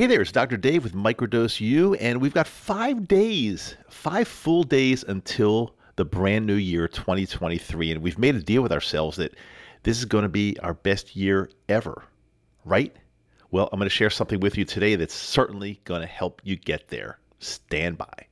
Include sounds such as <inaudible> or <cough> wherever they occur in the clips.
Hey there, it's Dr. Dave with Microdose U, and we've got five days, five full days until the brand new year 2023. And we've made a deal with ourselves that this is going to be our best year ever, right? Well, I'm going to share something with you today that's certainly going to help you get there. Stand by.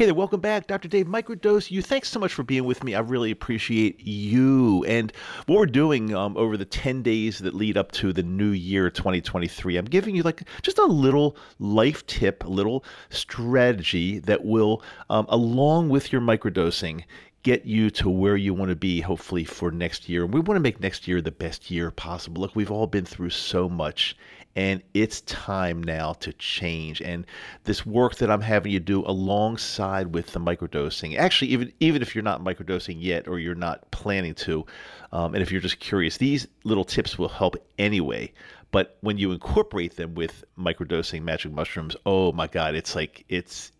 Hey there, welcome back. Dr. Dave Microdose You. Thanks so much for being with me. I really appreciate you. And what we're doing um, over the 10 days that lead up to the new year 2023, I'm giving you like just a little life tip, a little strategy that will, um, along with your microdosing, get you to where you want to be, hopefully, for next year. And we want to make next year the best year possible. Look, we've all been through so much, and it's time now to change. And this work that I'm having you do alongside with the microdosing, actually, even even if you're not microdosing yet or you're not planning to, um, and if you're just curious, these little tips will help anyway. But when you incorporate them with microdosing magic mushrooms, oh my God, it's like it's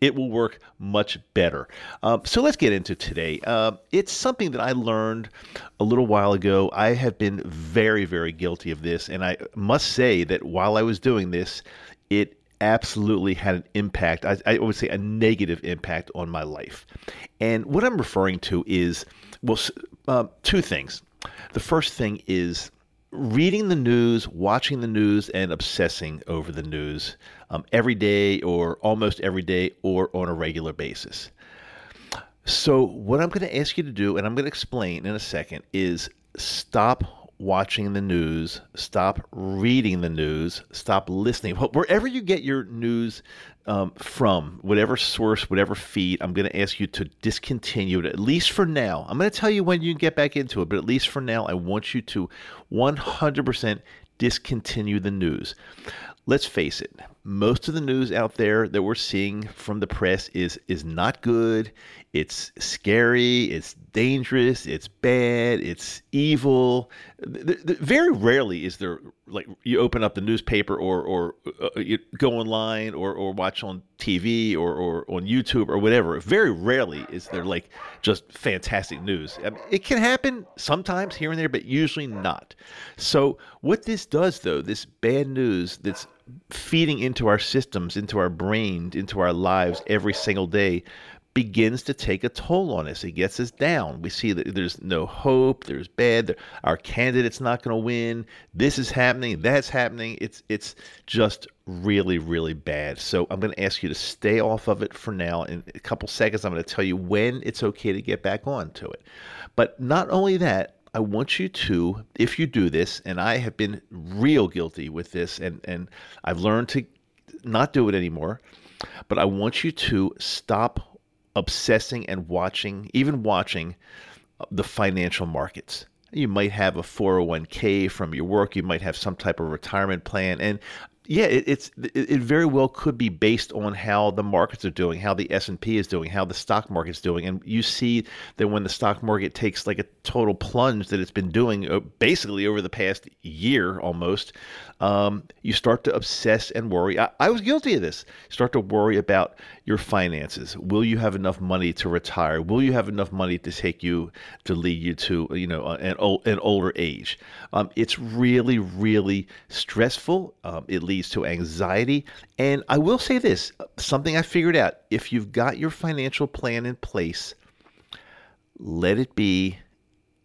it will work much better. Um, so let's get into today. Uh, it's something that I learned a little while ago. I have been very, very guilty of this, and I must say that while I was doing this, it absolutely had an impact. I, I would say a negative impact on my life. And what I'm referring to is, well, uh, two things. The first thing is reading the news, watching the news, and obsessing over the news um, every day or almost every day or on a regular basis. So, what I'm going to ask you to do, and I'm going to explain in a second, is stop watching the news, stop reading the news, stop listening. Wherever you get your news um, from, whatever source, whatever feed, I'm going to ask you to discontinue it, at least for now. I'm going to tell you when you get back into it, but at least for now, I want you to 100% discontinue the news. Let's face it, most of the news out there that we're seeing from the press is is not good. It's scary, it's dangerous, it's bad, it's evil. Very rarely is there like you open up the newspaper or or uh, you go online or or watch on TV or or on YouTube or whatever. Very rarely is there like just fantastic news. I mean, it can happen sometimes here and there, but usually not. So what this does though, this bad news that's feeding into our systems, into our brains, into our lives every single day begins to take a toll on us. It gets us down. We see that there's no hope, there's bad, our candidate's not going to win. This is happening, that's happening. It's it's just really really bad. So I'm going to ask you to stay off of it for now. In a couple seconds I'm going to tell you when it's okay to get back on to it. But not only that, I want you to, if you do this, and I have been real guilty with this, and, and I've learned to not do it anymore, but I want you to stop obsessing and watching, even watching uh, the financial markets. You might have a 401k from your work. You might have some type of retirement plan. And yeah, it, it's it very well could be based on how the markets are doing, how the S and P is doing, how the stock market's doing, and you see that when the stock market takes like a total plunge that it's been doing uh, basically over the past year almost, um, you start to obsess and worry. I, I was guilty of this. Start to worry about your finances. Will you have enough money to retire? Will you have enough money to take you to lead you to you know an an older age? Um, it's really really stressful. Um, it leads to anxiety. And I will say this: something I figured out. If you've got your financial plan in place, let it be.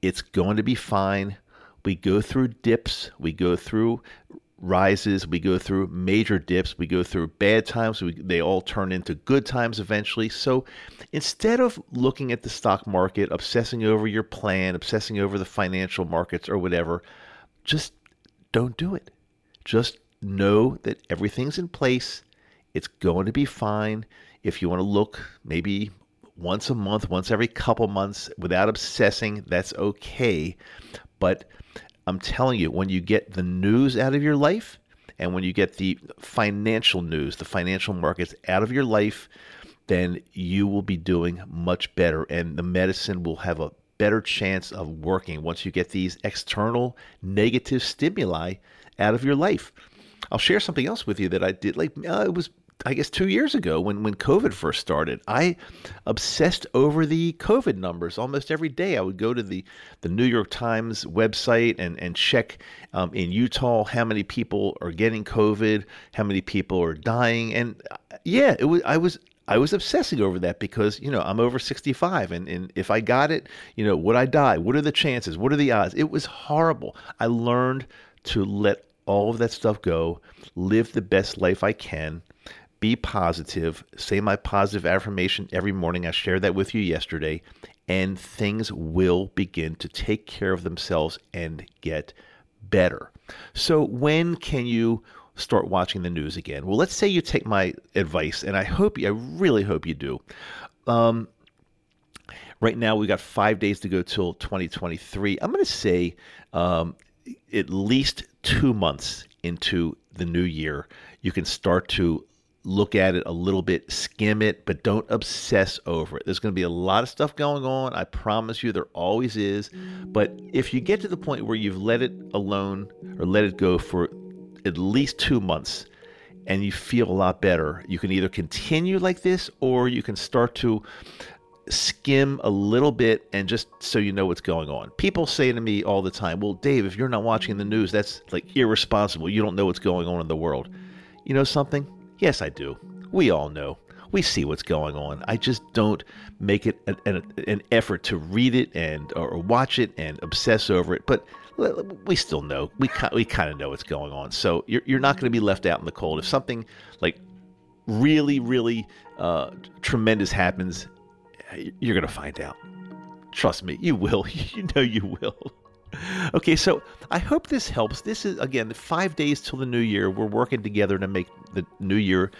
It's going to be fine. We go through dips. We go through rises, we go through major dips, we go through bad times, we, they all turn into good times eventually. So instead of looking at the stock market, obsessing over your plan, obsessing over the financial markets or whatever, just don't do it. Just know that everything's in place. It's going to be fine. If you want to look maybe once a month, once every couple months without obsessing, that's okay. But I'm telling you, when you get the news out of your life and when you get the financial news, the financial markets out of your life, then you will be doing much better and the medicine will have a better chance of working once you get these external negative stimuli out of your life. I'll share something else with you that I did. Like uh, it was I guess two years ago when, when COVID first started, I obsessed over the COVID numbers almost every day. I would go to the, the New York Times website and, and check um, in Utah how many people are getting COVID, how many people are dying. And uh, yeah, it was, I was I was obsessing over that because, you know, I'm over 65 and, and if I got it, you know, would I die? What are the chances? What are the odds? It was horrible. I learned to let all of that stuff go, live the best life I can, be positive, say my positive affirmation every morning. I shared that with you yesterday, and things will begin to take care of themselves and get better. So, when can you start watching the news again? Well, let's say you take my advice, and I hope you, I really hope you do. Um, right now, we got five days to go till 2023. I'm going to say um, at least two months into the new year, you can start to look at it a little bit, skim it, but don't obsess over it. There's going to be a lot of stuff going on. I promise you, there always is. But if you get to the point where you've let it alone or let it go for at least two months and you feel a lot better, you can either continue like this or you can start to skim a little bit and just so you know what's going on. People say to me all the time, Well, Dave, if you're not watching the news, that's like irresponsible. You don't know what's going on in the world. You know something? Yes, I do. We all know. We see what's going on. I just don't make it an, an, an effort to read it and or watch it and obsess over it. But we still know. We we kind of know what's going on. So you're you're not going to be left out in the cold. If something like really really uh, tremendous happens, you're going to find out. Trust me, you will. <laughs> You know you will. Okay, so I hope this helps. This is, again, five days till the new year. We're working together to make the new year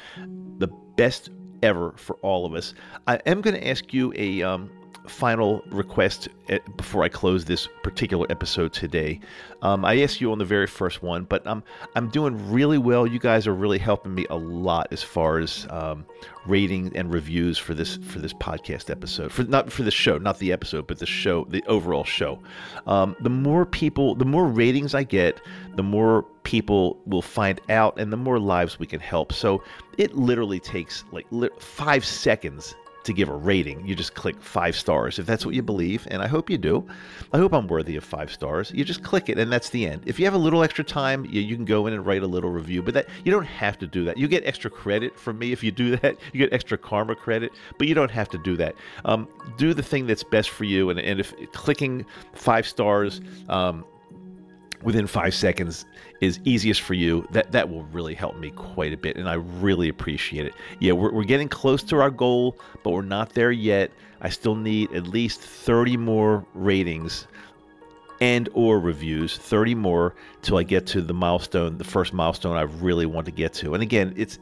the best ever for all of us. I am going to ask you a um, final request eh, before I close this particular episode today. Um, I asked you on the very first one, but I'm I'm doing really well. You guys are really helping me a lot as far as um, rating and reviews for this for this podcast episode. For not for the show, not the episode, but the show, the overall show. Um, the more people, the more ratings I get, the more people will find out, and the more lives we can help. So it literally takes like five seconds to give a rating. You just click five stars if that's what you believe, and I hope you do. I hope I'm worthy of five stars. You just click it, and that's the end. If you have a little extra time, you, you can go in and write a little review, but that you don't have to do that. You get extra credit from me if you do that. <laughs> You get extra karma credit, but you don't have to do that. Um, do the thing that's best for you, and, and if clicking five stars. Um, within five seconds is easiest for you, that that will really help me quite a bit, and I really appreciate it. Yeah, we're, we're getting close to our goal, but we're not there yet. I still need at least 30 more ratings and or reviews 30 more till i get to the milestone the first milestone i really want to get to and again it's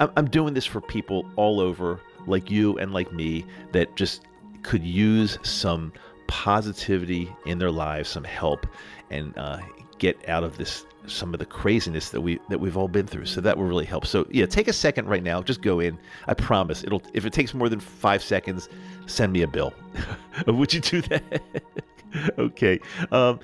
i'm doing this for people all over like you and like me that just could use some positivity in their lives some help and uh, get out of this some of the craziness that we that we've all been through. So that will really help. So yeah, take a second right now. Just go in. I promise it'll. If it takes more than five seconds, send me a bill. <laughs> Would you do that? <laughs> okay. Um,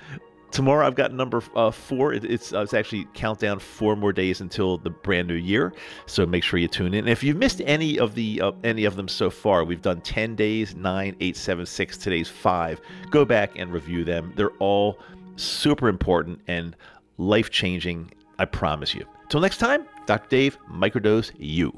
tomorrow I've got number uh, four. It, it's uh, it's actually countdown four more days until the brand new year. So make sure you tune in. And if you've missed any of the uh, any of them so far, we've done ten days, nine, eight, seven, six. Today's five. Go back and review them. They're all super important and life changing, I promise you. Till next time, Dr. Dave, microdose you.